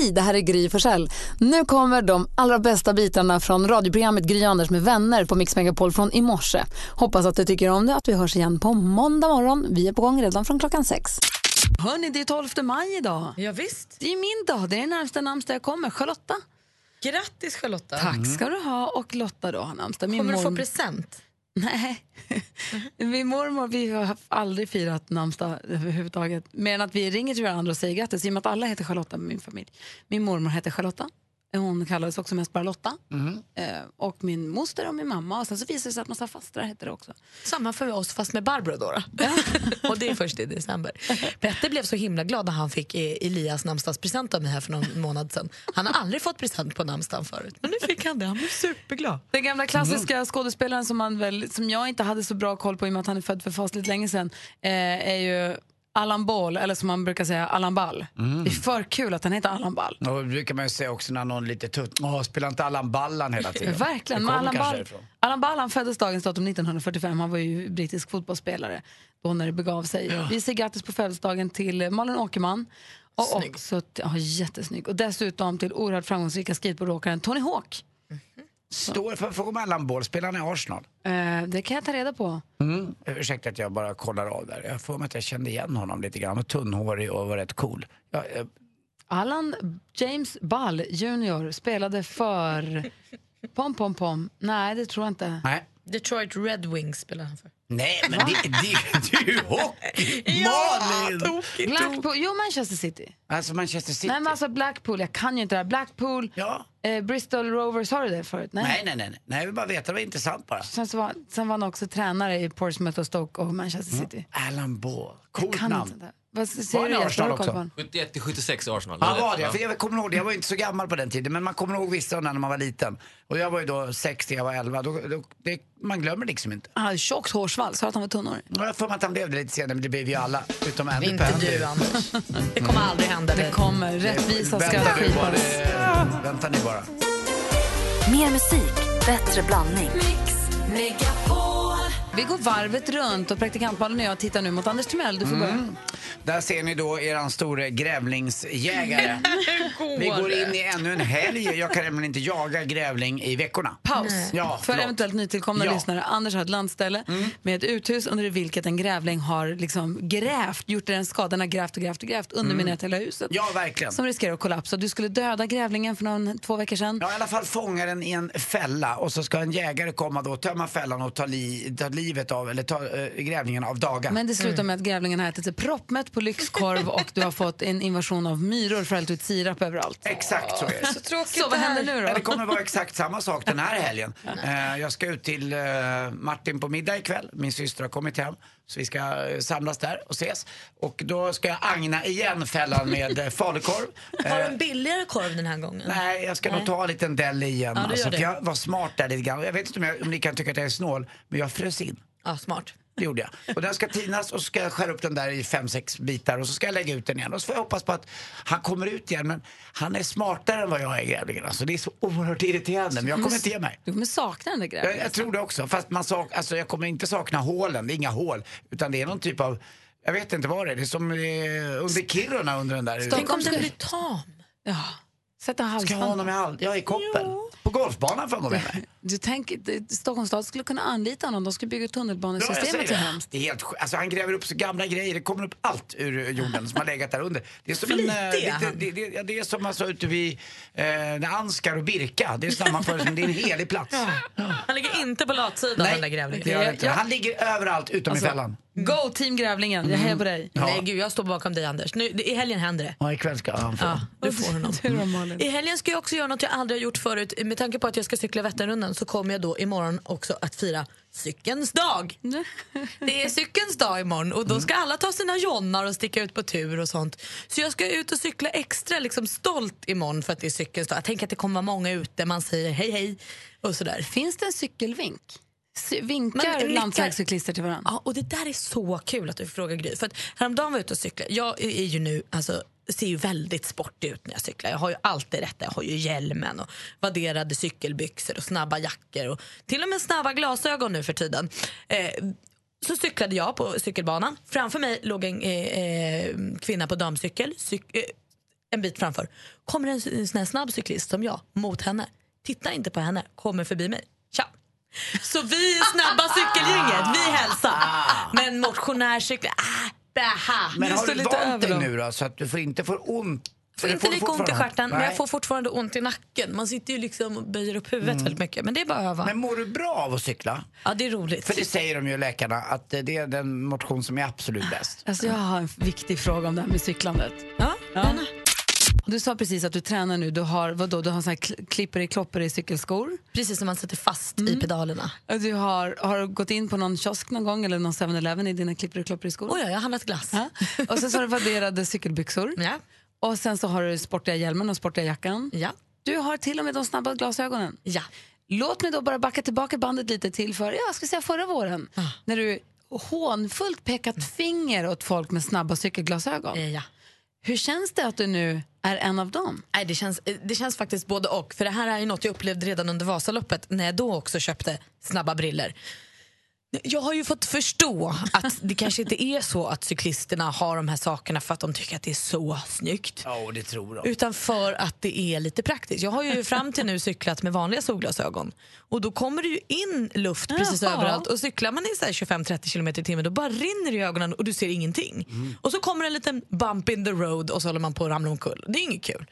Hej, det här är Gry Forssell. Nu kommer de allra bästa bitarna från radioprogrammet Gry Anders med vänner på Mix Megapol från i morse. Hoppas att du tycker om det att vi hörs igen på måndag morgon. Vi är på gång redan från klockan sex. Hörni, det är 12 maj idag. Ja, visst. Det är min dag. Det är den närmsta namnsdag jag kommer. Charlotta. Grattis Charlotta. Tack ska du ha. Och Lotta då har namnsdag. Min Kommer du få present? Nej. Min mormor vi har aldrig firat namnsdag överhuvudtaget. Mer än att vi ringer till varandra och säger grattis. I och med att alla heter Charlotta med min familj. Min mormor hette Charlotta. Hon kallades också mest bara Lotta. Eh, och min moster och min mamma. Och sen så visade det sig att massa fastrar hette det också. Samma för oss fast med Barbro då. då. och det är först i december. Petter blev så himla glad när han fick eh, Elias namnsdagspresent av mig här för någon månad sedan. Han har aldrig fått present på namnsdagen förut. Men nu fick han det. Han blev superglad. Den gamla klassiska Mm. skådespelaren som, man väl, som jag inte hade så bra koll på i och med att han är född för fasligt länge sedan eh, är ju Allan Ball, eller som man brukar säga Allan Ball. Mm. Det är för kul att han heter Allan Ball. Och det brukar man ju säga också när någon lite tutt, åh, spelar inte Allan Ballan hela tiden? Verkligen. Men Allan Ball, därifrån. Allan Ball han föddes dagens datum 1945. Han var ju brittisk fotbollsspelare då när det begav sig. Vi säger grattis på födelsedagen till Malin Åkerman. Och Snygg. också till, ja, jättesnygg. Och dessutom till oerhört framgångsrika skateboardåkaren Tony Hawk. Står för Allan Ball, spelar han i Arsenal? Eh, det kan jag ta reda på. Mm. Ursäkta att jag bara kollar av där. Jag får mig att jag kände igen honom lite grann. Han var tunnhårig och var rätt cool. Ja, eh, Allan James Ball Jr spelade för... Pom, pom, pom. Nej, det tror jag inte. nej. Detroit Red Wings spelar han för. Nej, men det, det, det är ju hockey! Malin! Blackpool, jo, Manchester City. Alltså Manchester City. Nej, men alltså Blackpool, jag kan ju inte det här. Blackpool, Ja. eh, Bristol Rovers, har du det förut? Nej, nej, nej. nej. Jag vill bara veta, det var intressant bara. Sen, så var, sen var han också tränare i Portsmouth och Stoke och Manchester City. Alan Ball. Coolt Kan namn. inte det. Vad Var säger han du i? Arsenal också? på honom? 71 till 76 i Arsenal. Ja, var det. För jag kommer ihåg det. Jag var inte så gammal på den tiden, men man kommer ihåg vissa när man var liten. Och jag var ju då 60, jag var 11. Då, då, det, man glömmer liksom inte. Han hade tjockt hårsvall, sa att han var tunnhårig. Och Jag har för mig att han blev det lite senare, men det blev ju alla. Utom Andy Inte du Anders. Det kommer aldrig hända Det kommer. Rättvisa ska Vänta nu bara. skipas. Vänta nu bara. Mer musik, bättre blandning. Vi går varvet runt och praktikantmannen och jag tittar nu mot Anders Timell. Du får börja. Där ser ni då eran store grävlingsjägare. Vi går in i ännu en helg. Jag kan nämligen inte jaga grävling i veckorna. Paus. Ja, För förlåt. eventuellt nytillkomna Ja. lyssnare. Anders har ett landställe med ett uthus under vilket en grävling har liksom grävt, gjort en skada, den har grävt och grävt och grävt, underminerat hela huset. Ja, verkligen. Som riskerar att kollapsa. Du skulle döda grävlingen för någon, två veckor sedan. Ja, i alla fall fånga den i en fälla och så ska en jägare komma då, tömma fällan och ta, li, ta livet av, eller ta eh, grävlingen av daga. Men det slutar med att grävlingen har ätit sig proppmätt på lyxkorv och du har fått en invasion av myror för att hällt ut sirap överallt. Exakt så är det. Så tråkigt Så vad händer nu Ja, det då? kommer vara exakt samma sak den här helgen. Eh, jag ska ut till eh, Martin på middag ikväll. Min syster har kommit hem. Så vi ska eh, samlas där och ses. Och då ska jag agna igen fällan med eh, falukorv. Har du Eh, en billigare korv den här gången? Nej, jag ska nog ta en liten deli igen. Ja, alltså, jag var smart där lite grann. Jag vet inte om, jag, om ni kan tycka att jag är snål, men jag frös in. Ja, smart. Det gjorde jag. Och den ska tinas och så ska jag skära upp den där i fem, sex bitar och så ska jag lägga ut den igen. Och så får jag hoppas på att han kommer ut igen. Men han är smartare än vad jag är grävlingen. Alltså, det är så oerhört irriterande. Men jag kommer inte ge mig. Du kommer sakna den där Jag, grävlingen. jag tror det också. Fast man sak, alltså, jag kommer inte sakna hålen. Det är inga hål. Utan det är någon typ av, jag vet inte vad det är. Det är som eh, under Kiruna under den där. Tänk om den blir tam. Ja. Sätta Ska jag ha honom halsband. i, all, ja, i koppel? På golfbanan får jag gå med mig. Du tänker, det- Stockholms stad skulle kunna anlita honom. De skulle bygga Ja, tunnelbanesystemet till det. hemskt. Det är helt alltså, Han gräver upp så gamla grejer. Det kommer upp allt ur jorden som har legat där under. Det är som, en, Flitig eh, är lite, han. det, det, ja, det är som alltså, ute vid eh, när Anskar och Birka. Det är sammanfört som det är en helig plats. Han ligger inte på latsidan den där Nej, grävlingen. det gör det inte. Ja. Han ligger överallt utom Alltså, i fällan. Go team Grävlingen, jag hejar på dig. Nej gud, jag står bakom dig Anders. Nu, I helgen händer det. Ja, ikväll ska han få. Ja, du får honom. Malin? I helgen ska jag också göra något jag aldrig har gjort förut. Med tanke på att jag ska cykla Vätternrundan så kommer jag då imorgon också att fira cykelns dag. Det är cykelns dag imorgon och då ska alla ta sina jonnar och sticka ut på tur och sånt. Så jag ska ut och cykla extra liksom stolt imorgon för att det är cykelns dag. Jag tänker att det kommer vara många ute, man säger hej hej och sådär. Finns det en cykelvink? Vinkar landsvägscyklister till varandra? Ja, och det där är så kul att du frågar Gry. För att häromdagen var jag ute och cyklade. Jag är ju nu, alltså, ser ju väldigt sportig ut när jag cyklar. Jag har ju alltid rätt. Jag har ju hjälmen och vadderade cykelbyxor och snabba jackor och till och med snabba glasögon nu för tiden. Eh, så cyklade jag på cykelbanan. Framför mig låg en eh, eh, kvinna på damcykel. Cyk- eh, en bit framför. Kommer en, en snabb cyklist som jag mot henne, tittar inte på henne, kommer förbi mig. Tja! Så vi är snabba cykelgänget, vi hälsar. Men motionärcyklar, ah. Men Du har du lite vant dig nu då så att du får inte får ont? får Eller inte lika ont i stjärten, men jag får fortfarande ont i nacken. Man sitter ju liksom och böjer upp huvudet väldigt mycket. Men det är bara att öva. Men mår du bra av att cykla? ja, det är roligt. För det säger de ju läkarna att det är den motion som är absolut bäst. Alltså jag har en viktig fråga om det här med cyklandet. Ja, gärna. Du sa precis att du tränar nu. Du har, vadå, du har såna här kl- klipper i kloppar i cykelskor. Precis när man sätter fast i pedalerna. Du har, har gått in på någon kiosk någon gång eller någon 7-Eleven i dina klipper i kloppar i skor? Oj, jag har handlat glass. Ja. Och sen så har du vadderade cykelbyxor. Ja. Och sen så har du sportiga hjälmen och sportiga jackan. Ja. Du har till och med de snabba glasögonen. Ja. Låt mig då bara backa tillbaka bandet lite till för, jag ska säga förra våren. När du hånfullt pekat finger åt folk med snabba cykelglasögon. Eh, ja. Hur känns det att du nu är en av dem? Nej, det, känns, eh, det känns faktiskt både och. För Det här är ju något jag upplevde redan under Vasaloppet när jag då också köpte snabba briller. Jag har ju fått förstå att det kanske inte är så att cyklisterna har de här sakerna för att de tycker att det är så snyggt. Ja, det tror de. Utan för att det är lite praktiskt. Jag har ju fram till nu cyklat med vanliga solglasögon. Och då kommer det ju in luft precis Jaha. överallt. Och cyklar man i så här 25-30 km i timmen då bara rinner det i ögonen och du ser ingenting. Och så kommer en liten bump in the road och så håller man på att ramla omkull. Det är inget kul.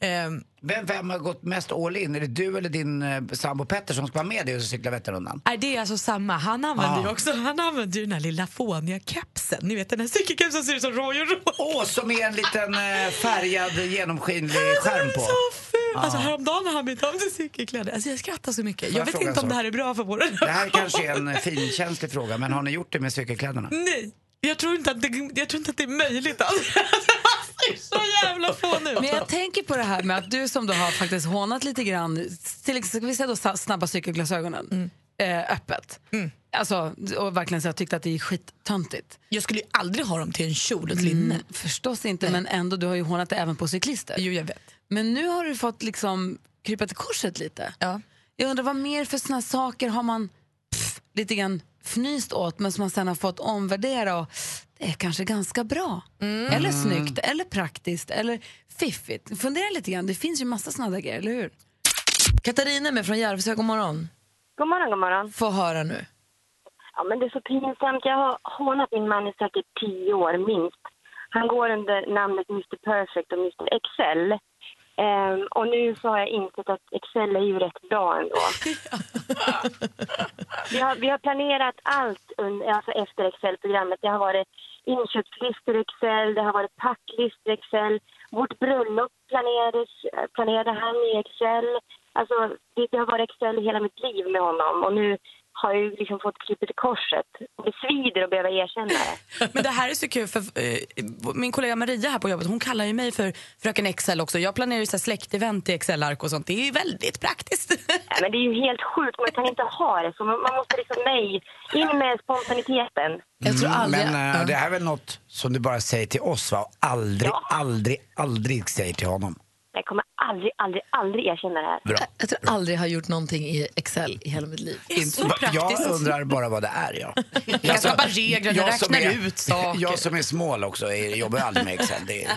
Ehm, Vem, vem har gått mest all in? Är det du eller din eh, sambo Petter som ska vara med dig och cykla Vätternrundan? Nej, det är alltså samma. Han använder ju Ah. också han använder ju den här lilla fåniga kepsen. Ni vet den här cykelkepsen som ser ut som Roy och Roy. Åh, som är en liten eh, färgad genomskinlig skärm på. Så ful! Alltså häromdagen när han bytte om till cykelkläder. Alltså jag skrattar så mycket. Jag Jag vet fråga en inte om sak? det här är bra för våra Det här kanske är en eh, finkänslig fråga, men har ni gjort det med cykelkläderna? Nej, jag tror inte att det, jag tror inte att det är möjligt. Alltså. Så jävla fånig. Men jag tänker på det här med att du som då har faktiskt hånat lite grann, till exempel, vi säga då snabba cykelglasögonen, eh, öppet. Alltså, och verkligen så jag tyckte att det är skittöntigt. Jag skulle ju aldrig ha dem till en kjol och ett linne. Mm, förstås inte, men ändå, du har ju hånat det även på cyklister. Jo, jag vet. Men nu har du fått liksom krypa till korset lite. Ja. Jag undrar vad mer för såna saker har man pff, lite grann fnyst åt men som man sen har fått omvärdera och är kanske ganska bra. Eller snyggt, eller praktiskt, eller fiffigt. Fundera lite grann, det finns ju massa såna grejer, eller hur? Katarina är med från Järvsö, god morgon. God morgon, god morgon. Få höra nu. Ja, men det är så pinsamt. Jag har hånat min man i säkert tio år minst. Han går under namnet Mr Perfect och Mr Excel. Ehm, och nu så har jag insett att Excel är ju rätt bra ändå. vi, har, vi har planerat allt under, alltså efter Excel-programmet. Det har varit inköpslistor i Excel, det har varit packlistor i Excel. Vårt bröllop planerades, planerade han i Excel. Alltså, det, det har varit Excel hela mitt liv med honom. Och nu har jag ju liksom fått klippet i korset. Och det svider att behöva erkänna det. Men det här är så kul för eh, min kollega Maria här på jobbet hon kallar ju mig för fröken Excel också. Jag planerar ju så här släktevent i Excel-ark och sånt. Det är ju väldigt praktiskt. Ja, men det är ju helt sjukt. Man kan inte ha det så. Man måste liksom, nej, in med spontaniteten. Jag tror aldrig... Men eh, det här är väl något som du bara säger till oss va? Aldrig, Ja. aldrig, aldrig säger till honom. Jag kommer aldrig, aldrig, aldrig erkänna det här. Bra. Jag tror aldrig jag har gjort någonting i Excel i hela mitt liv. Jag undrar bara vad det är. Ja. Jag skapar regler, jag som räknar är, ut saker. Jag som är smål också, är, jobbar aldrig med Excel. Det är,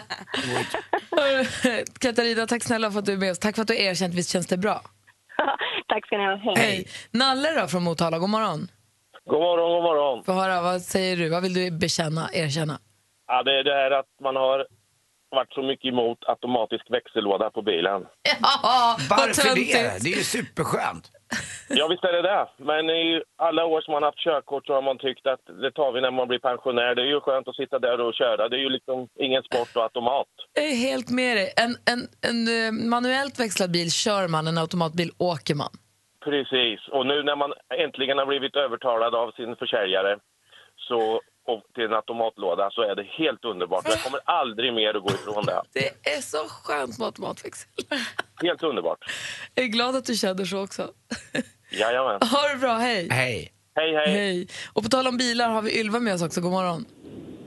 det. Katarina, tack snälla för att du är med oss. Tack för att du har erkänt, visst känns det bra? Tack ska ni ha. Hej. Hej. Nalle då från Motala, god morgon. God morgon, god morgon. Få höra, vad säger du? Vad vill du bekänna, erkänna? Ja, det är det här att man har varit så mycket emot automatisk växellåda på bilen. Ja, Varför det? Det är ju superskönt. Ja, visst är det det. Men i alla år som man haft körkort så har man tyckt att det tar vi när man blir pensionär. Det är ju skönt att sitta där och köra. Det är ju liksom ingen sport och automat. Jag är helt med dig. En, en, en eh, manuellt växlad bil kör man, en automatbil åker man. Precis. Och nu när man äntligen har blivit övertalad av sin försäljare så, och till en automatlåda så är det helt underbart. Jag kommer aldrig mer att gå ifrån det. Det är så skönt med automatväxel. Helt underbart. Jag är glad att du känner så också. Jajamän. Ha det bra, hej. Hej. Hej, hej. Hej. Och på tal om bilar har vi Ylva med oss också. God morgon.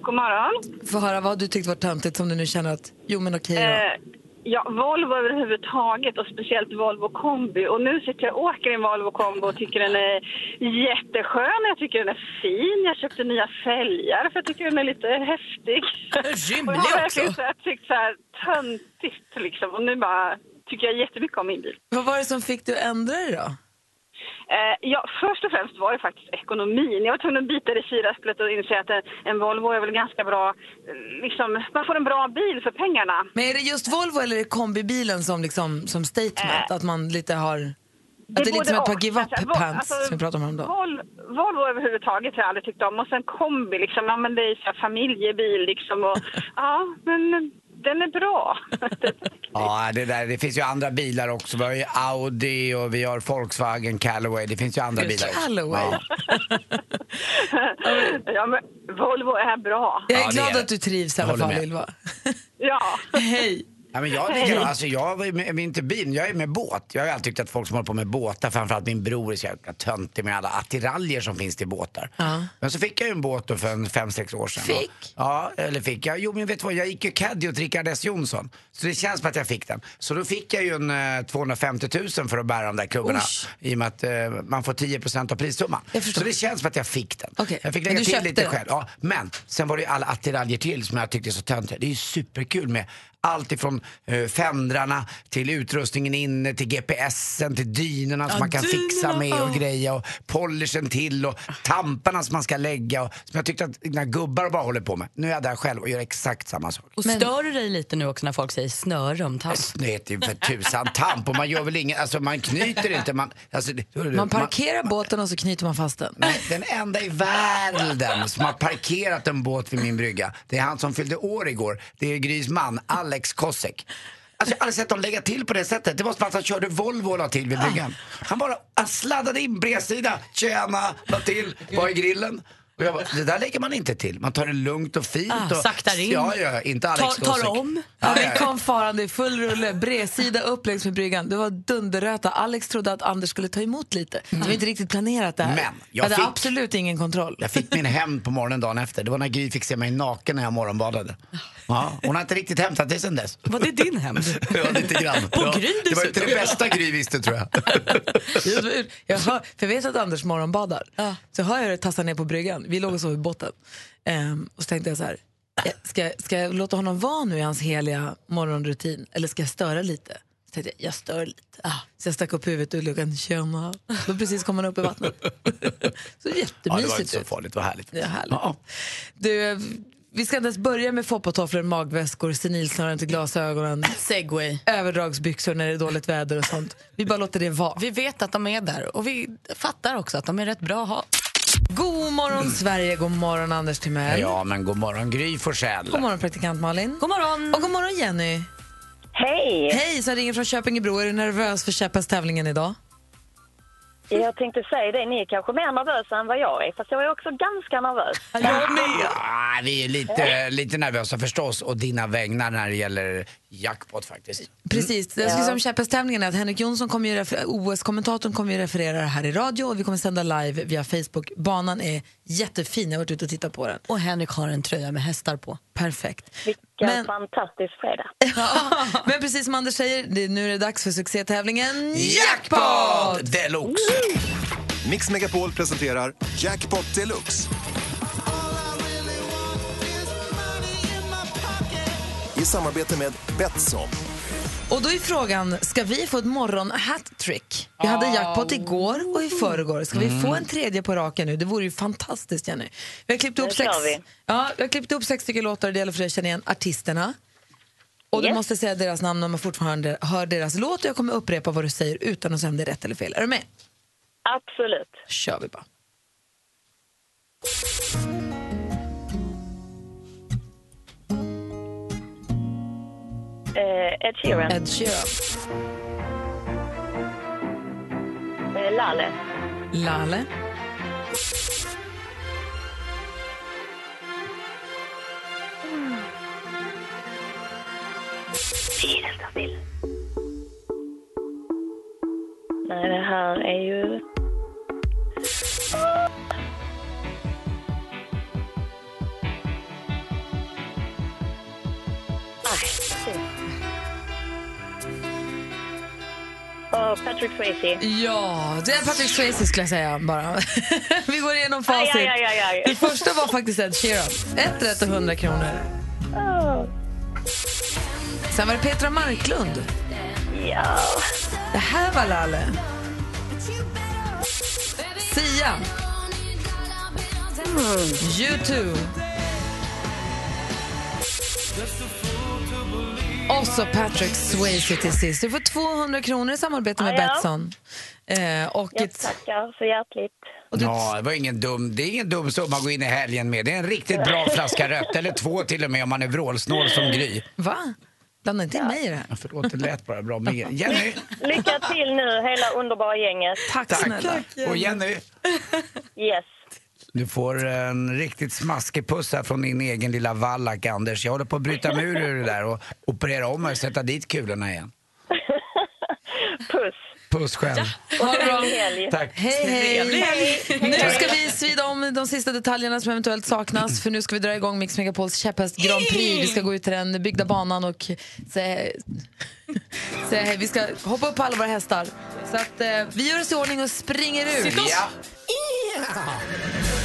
God morgon. Få höra vad du tyckte var töntigt som du nu känner att, jo men okej då. Eh, Ja, Volvo överhuvudtaget och speciellt Volvo kombi. Och nu sitter jag och åker i en Volvo kombi och tycker den är jätteskön. Jag tycker den är fin. Jag köpte nya fälgar för jag tycker den är lite häftig. Rymlig och jag har verkligen också. tyckt så här töntigt liksom. Och nu bara tycker jag jättemycket om min bil. Vad var det som fick dig att ändra dig då? Eh, ja, först och främst var det faktiskt ekonomin. Jag var tvungen att bita det i sirasplet och inse att en, en Volvo är väl ganska bra. eh, Liksom, man får en bra bil för pengarna. Men är det just Volvo eller är det kombibilen som, liksom, som statement? att man lite har... Att det är lite som ett par give up Alltså, Vol- pants som vi pratade om häromdagen. Vol- Volvo överhuvudtaget har jag aldrig tyckt om. Och sen kombi, liksom, ja men det är så familjebil liksom. Och, ja, men den är bra. Ja, det, där, det finns ju andra bilar också. Vi har ju Audi och vi har Volkswagen Callaway. Det finns ju andra bilar. också. Callaway. Ja. ja, men Volvo är bra. Jag är Ja, glad är att du trivs i alla fall. Ylva. Ja. Hej! Ja, men jag, tycker, alltså, jag är inte bil, jag är med båt. Jag har alltid tyckt att folk som håller på med båtar, framförallt min bror är så jävla töntig med alla attiraljer som finns till båtar. Men så fick jag ju en båt då för en fem sex år sedan. Fick? Ja, eller fick jag. Jo men vet du vad, jag gick ju caddy åt Rickard S Jonsson. Så det känns som att jag fick den. Så då fick jag ju en eh, 250 000 för att bära de där klubborna. Usch. I och med att eh, man får 10% av prissumman. Jag. Så det känns som att jag fick den. Okej, Jag fick men lägga du till lite den? själv. Ja, men sen var det ju alla attiraljer till som jag tyckte så töntiga. Det är ju superkul med allt ifrån uh, fändrarna till utrustningen inne till GPSen till dynorna som man kan fixa dynorna, med och ja. greja och polishen till och tamparna som man ska lägga och som jag tyckte att när gubbar bara håller på med. Nu är jag där själv och gör exakt samma sak. Och stör du dig lite nu också när folk säger snöre om tamp? Snöt ju för tusan tamp och man gör väl inget, alltså man knyter inte. Man, alltså, det- Man parkerar båten och så knyter man fast den. Nej, den enda i världen som har parkerat en båt vid min brygga, det är han som fyllde år igår. Det är Grys man, Alex Kosek. Alltså jag har aldrig sett dem lägga till på det sättet. Det var som att han körde Volvo och la till vid bryggan. Han bara han sladdade in bredsida, tjena, la till, var i grillen. Och jag bara, det där lägger man inte till. Man tar det lugnt och fint. Ah, och, saktar in. Ja, ja, inte Alex Tar- tar om. Ja, Ja, vi ja, kom farande i full rulle, bredsida upp längs med bryggan. Det var dunderröta. Alex trodde att Anders skulle ta emot lite. Det var inte riktigt planerat det här. Men jag jag hade fick- absolut ingen kontroll. Jag fick min hämnd på morgonen dagen efter. Det var när Gry fick se mig naken när jag morgonbadade. Ja, hon har inte riktigt hämtat det sen dess. Var det din hämnd? Ja, lite grann. På ja, Gry det var inte det bästa Gry visste tror jag. Jag, hör, för jag vet att Anders morgonbadar. Så hör jag det tassa ner på bryggan. Vi låg och sov i båten. Ehm, och så tänkte jag så här, eh, ska, jag- ska jag låta honom vara nu i hans heliga morgonrutin eller ska jag störa lite? Så tänkte jag, jag stör lite. Så jag stack upp huvudet ur luckan, tjena. Då precis kom han upp i vattnet. så Ja, det var jättemysigt inte så farligt, det var härligt. Det är härligt. Ja. Du, vi ska inte ens börja med foppatofflor, magväskor, senilsnören till glasögonen, Segway. överdragsbyxor när det är dåligt väder och sånt. Vi bara låter det vara. Vi vet att de är där och vi fattar också att de är rätt bra att ha. God morgon Sverige, god morgon Anders Timell. ja, men god morgon Gry Forssell. God morgon praktikant Malin. God morgon! Och god morgon Jenny. Hej! Hej, som ringer från Köpingebro. Är du nervös för Käpphästtävlingen idag? Jag tänkte säga det, ni är kanske mer nervösa än vad jag är, fast jag är också ganska nervös. Ah, vi är lite, lite nervösa förstås och dina vägnar när det gäller jackpot faktiskt. Precis. Det jag skulle säga om Käpphästtävlingen är att Henrik Jonsson, kommer ju OS-kommentatorn, kommer ju referera det här i radio och vi kommer sända live via Facebook. Banan är jättefin, jag har varit ute och tittat på den. Och Henrik har en tröja med hästar på. Perfekt. Vilken Men- fantastisk fredag. Men precis som Anders säger, det, nu är det dags för succétävlingen Jackpot deluxe! Mix Megapol presenterar Jackpot Deluxe. I samarbete med Betsson. Och då är frågan, ska vi få ett morgon-hattrick? Vi hade jackpot igår och i förrgår. Ska vi få en tredje på raken nu? Det vore ju fantastiskt, Jenny. Vi har klippt ihop sex, vi. ja, vi har klippt ihop sex stycken låtar. Det gäller för dig att känna igen artisterna. Och du Yes. måste säga deras namn om man fortfarande hör deras låt. Och jag kommer upprepa vad du säger utan att säga om det är rätt eller fel. Är du med? Absolut. kör vi bara. Eh, Ed Sheeran. Ed Sheeran. Eh. Lale. Tiden står still. Nej, det här är ju... Patrick Swayze. Ja, det är Patrick Swayze skulle jag säga bara. Vi går igenom facit. Aj, aj, aj, aj. Det första var faktiskt Ed Sheeran. Ett rätt och 100 kronor. Oh. Sen var det Petra Marklund. Ja. Det här var Lalle. Sia. U2. Och så Patrick Swayze till sist. Du får 200 kronor i samarbete med Ja, ja. Betsson. Eh, och Jag ett, tackar så hjärtligt. Ja, det var ingen dum, det är ingen dum summa att gå in i helgen med. Det är en riktigt bra flaska rött, eller två till och med om man är vrålsnål som Gry. va? Blanda inte in mig i det här. Ja, Förlåt, det lät bara bra. Men Jenny, Lycka till nu, hela underbara gänget. Tack, tack. snälla. Och Jenny, Yes. Du får en riktigt smaskig puss här från din egen lilla vallack, Anders. Jag håller på att bryta mig ur det där och operera om och sätta dit kulorna igen. Puss. Puss själv. Ha det bra. Tack. Hej, hej! Hej. Nu ska vi svida om de sista detaljerna som eventuellt saknas för nu ska vi dra igång Mix Megapols käpphäst Grand Prix. Vi ska gå ut till den byggda banan och säga, säga hej. Vi ska hoppa upp på alla våra hästar. Så att eh, vi gör oss i ordning och springer ut. Ja.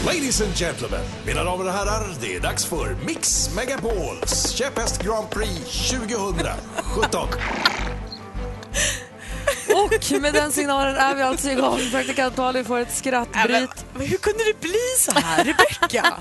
Ladies and gentlemen, mina damer och herrar, det är dags för Mix Megapols käpphäst Grand Prix 2017. Och med den signalen är vi alltså igång. Praktikant Malin får ett skrattbryt. Hur kunde det bli så här, Rebecka?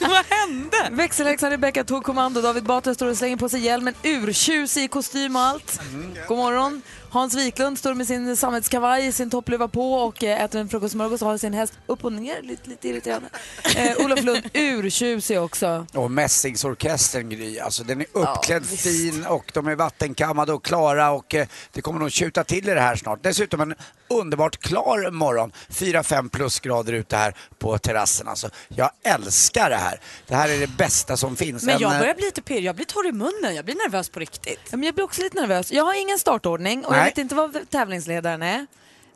Vad hände? Växelhäxan Rebecca tog kommando. David Batra står och slänger på sig hjälmen, urtjusig i kostym och allt. God morgon. Hans Wiklund står med sin sammetskavaj, sin toppluva på och eh, äter en frukostsmörgås och har sin häst upp och ner. Lite, lite irriterande. Eh, Olof Lund, urtjusig också. Och Mässingsorkestern Gry, alltså den är uppklädd fin och de är vattenkammade och klara och eh, det kommer nog tjuta till i det här snart. Dessutom en underbart klar morgon, 4-5 plusgrader ute här på terrassen. Alltså, jag älskar det här. Det här är det bästa som finns. Men En, jag eh, börjar bli lite pirrig, jag blir torr i munnen, jag blir nervös på riktigt. Ja, men jag blir också lite nervös. Jag har ingen startordning och jag Nej. vet inte vad tävlingsledaren är. Där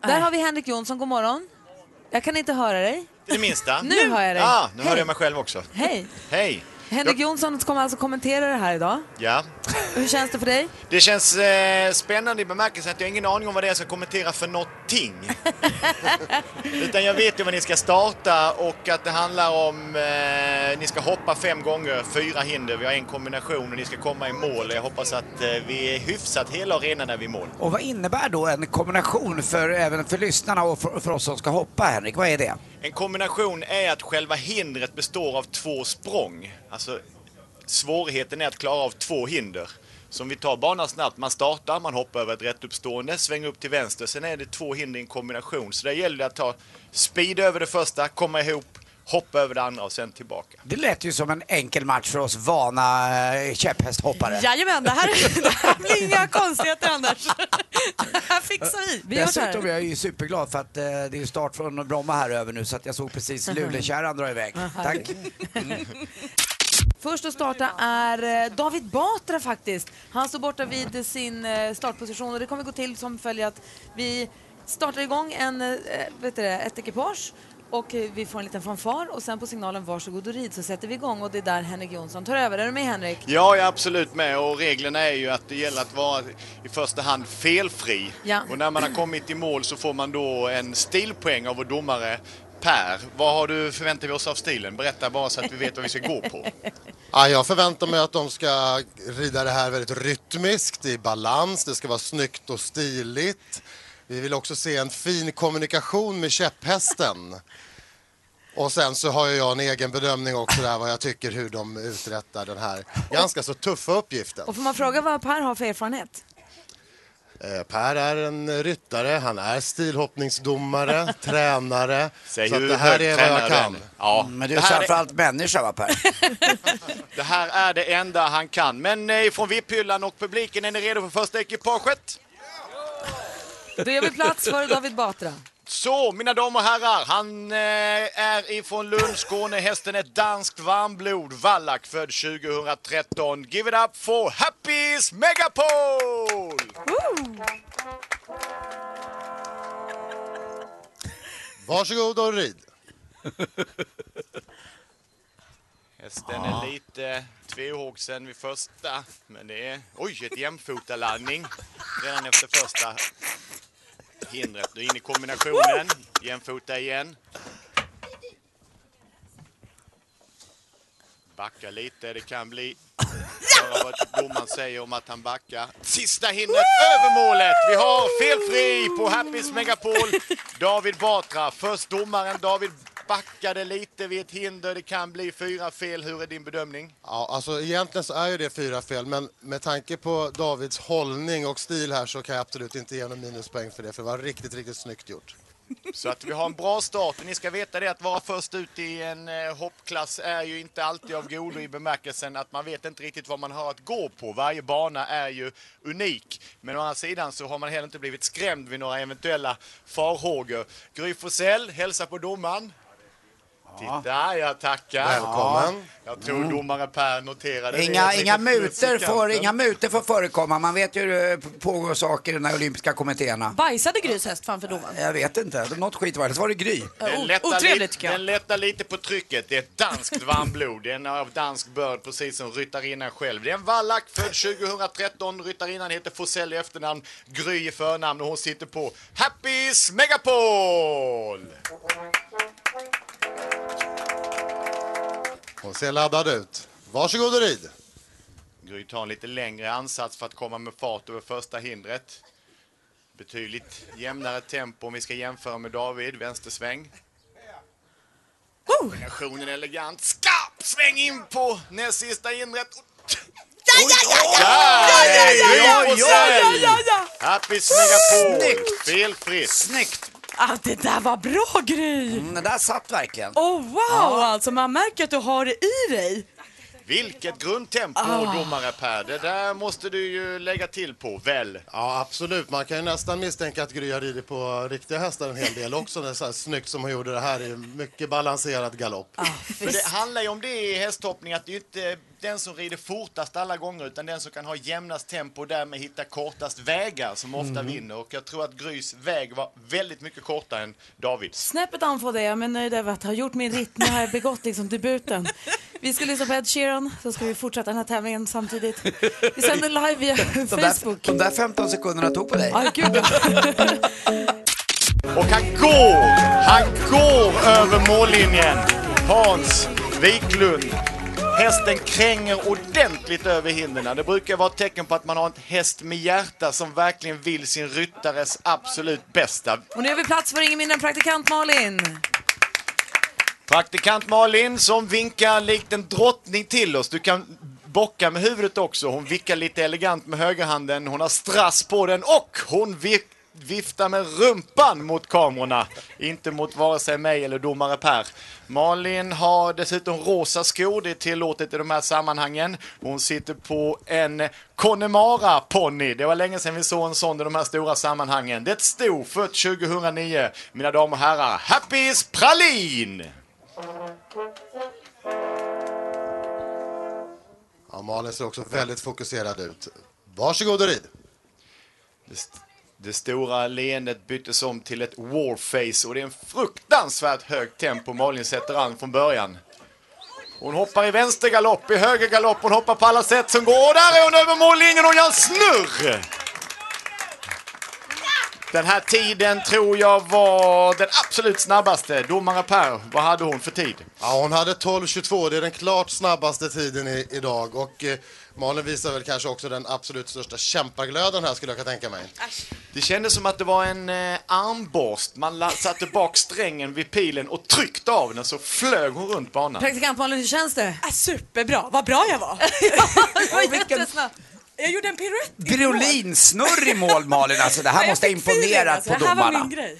Nej. har vi Henrik Jonsson, god morgon. Jag kan inte höra dig. Det minsta. Nu hör jag dig. Ja, nu hör Hej. jag mig själv också. Hej. Hej. Henrik Jonsson kommer alltså kommentera det här idag. Ja. Hur känns det för dig? Det känns eh, spännande i bemärkelsen att jag har ingen aning om vad det är jag ska kommentera för någonting. Utan jag vet ju vad ni ska starta och att det handlar om eh, ni ska hoppa fem gånger, fyra hinder. Vi har en kombination och ni ska komma i mål. Jag hoppas att eh, vi är hyfsat hela och rena när vi är i mål. Och vad innebär då en kombination för, även för lyssnarna och för, för oss som ska hoppa, Henrik? Vad är det? En kombination är att själva hindret består av två språng. Alltså svårigheten är att klara av två hinder. Så om vi tar banan snabbt, man startar, man hoppar över ett rättuppstående, svänger upp till vänster, sen är det två hinder i en kombination. Så där gäller det att ta speed över det första, komma ihop, hoppa över det andra och sen tillbaka. Det lät ju som en enkel match för oss vana eh, käpphästhoppare. Jajamän, det här, det här blir inga konstigheter Anders. Det här fixar vi. Vi. Dessutom är jag ju superglad för att eh, det är start från Bromma här över nu så att jag såg precis Lulekärran dra iväg. Tack. Först att starta är eh, David Batra faktiskt. Han står borta vid sin startposition och det kommer gå till som följer att vi startar igång en, vet du det, ett ekipage och eh, vi får en liten fanfar och sen på signalen varsågod och rid så sätter vi igång och det är där Henrik Jonsson tar över. Är du med Henrik? Ja, jag är absolut med och reglerna är ju att det gäller att vara i första hand felfri. Ja. Och när man har kommit i mål så får man då en stilpoäng av vår domare Per, vad har du förväntat vi oss av stilen? Berätta bara så att vi vet vad vi ska gå på. Ja, jag förväntar mig att de ska rida det här väldigt rytmiskt, i balans, det ska vara snyggt och stiligt. Vi vill också se en fin kommunikation med käpphästen. Och sen så har jag en egen bedömning också där vad jag tycker hur de uträttar den här ganska så tuffa uppgiften. Och får man fråga vad Per har för erfarenhet? Eh, Per är en ryttare, han är stilhoppningsdomare, tränare. Säg så att hur det här är vad jag kan. den? Ja, Men du det är här är- framförallt människa va Per? Det här är det enda han kan. Men eh, från VIP-hyllan och publiken, är ni redo för första ekipaget? Då gör vi plats för David Batra. Så, mina damer och herrar, han eh, är ifrån Lund, Skåne. Hästen är danskt varmblod, Wallach, född 2013. Give it up for Happys Megapol! Varsågod och rid. Hästen är lite tvehågsen vid första, men det är... Oj, ett jämfotaladdning redan efter första. Hindret, du är inne i kombinationen. Jämfota igen. Backa lite, det kan bli... Höra vad domaren säger om att han backar. Sista hindret över målet! Vi har felfri på Happys Megapol. David Batra, först domaren. David backade lite vid ett hinder. Det kan bli fyra fel. Hur är din bedömning? Ja, alltså egentligen så är ju det fyra fel, men med tanke på Davids hållning och stil här så kan jag absolut inte ge någon minuspoäng för det, för det var riktigt, riktigt snyggt gjort. Så att vi har en bra start. Ni ska veta det att vara först ut i en eh, hoppklass är ju inte alltid av godo i bemärkelsen att man vet inte riktigt vad man har att gå på. Varje bana är ju unik. Men å andra sidan så har man heller inte blivit skrämd vid några eventuella farhågor. Gry Forssell, hälsa på domaren. Titta, jag tackar. Välkommen. Ja, jag tror domare Per noterade det. Inga, Ett inga, mutor får, inga mutor får förekomma. Man vet ju hur det pågår saker i de här olympiska kommittéerna. Bajsade Grys häst framför domaren? Jag vet inte. Något skit var det. Så var det Gry. Den lättar, otrevligt, lite, tycker jag. den lättar lite på trycket. Det är ett danskt varmblod. Det är en av dansk börd, precis som ryttarinnan själv. Det är en vallack född 2013. Ryttarinnan heter Forsell i efternamn, Gry i förnamn och hon sitter på Happys Megapol! Hon ser laddad ut. Varsågod och rid. Gry tar en lite längre ansats för att komma med fart över första hindret. Betydligt jämnare tempo om vi ska jämföra med David. Vänstersväng. Kombinationen är elegant. Skarp sväng in på näst sista hindret. Ja, ja, ja, ja! ja, ja, ja, ja. Happys Megapol. Snyggt. Felfritt. Snyggt! Ah, det där var bra Gry! Mm, det där satt verkligen. Oh, wow, alltså man märker att du har det i dig. Vilket grundtempo, Ah. domare Per. Det där måste du ju lägga till på, väl? Ja, absolut. Man kan ju nästan misstänka att Gry har ridit på riktiga hästar en hel del också. Det är så här snyggt som hon gjorde det här i mycket balanserad galopp. För det handlar ju om det i hästhoppning, att det är inte den som rider fortast alla gånger, utan den som kan ha jämnast tempo och därmed hitta kortast vägar som ofta Mm. vinner. Och jag tror att Grys väg var väldigt mycket kortare än Davids. Snäppet andfådd är jag, men nöjd över att ha gjort min ritt. Nu har jag begått liksom debuten. Vi ska lyssna på Ed Sheeran, så ska vi fortsätta den här tävlingen samtidigt. Vi sänder live via De Facebook. där, de där 15 sekunderna tog på dig. Aj, gud. Och han går! Han går över mållinjen! Hans Wiklund. Hästen kränger ordentligt över hindren. Det brukar vara ett tecken på att man har en häst med hjärta som verkligen vill sin ryttares absolut bästa. Och nu har vi plats för ingen mindre än praktikant Malin. Praktikant Malin som vinkar likt en drottning till oss. Du kan bocka med huvudet också. Hon vickar lite elegant med högerhanden. Hon har strass på den och hon vi- viftar med rumpan mot kamerorna. Inte mot vare sig mig eller domare Per. Malin har dessutom rosa skor. Det är tillåtet i de här sammanhangen. Hon sitter på en Connemara ponny. Det var länge sedan vi såg en sån i de här stora sammanhangen. Det är ett sto fött 2009. Mina damer och herrar, Happy Pralin! Ja, Malin ser också väldigt fokuserad ut. Varsågod och rid. Det, st- det stora leendet byttes om till ett warface och det är en fruktansvärt högt tempo Malin sätter an från början. Hon hoppar i vänster galopp, i höger galopp, hon hoppar på alla sätt som går. Och där är hon över mållinjen och gör en snurr! Den här tiden tror jag var den absolut snabbaste. Domare Per, vad hade hon för tid? Ja, hon hade 12.22. Det är den klart snabbaste tiden i, idag. Och eh, Malin visar väl kanske också den absolut största kämpaglöden här skulle jag kunna tänka mig. Det kändes som att det var en eh, armborst. Man satte bak strängen vid pilen och tryckte av den så flög hon runt banan. Praktikant Malin, hur känns det? Äh, superbra, vad bra jag var. Det var jättesnabbt. Jag gjorde en piruett. Violinsnurr i mål Malin, alltså det här måste ha imponerat alltså. på Det här var domarna. min grej.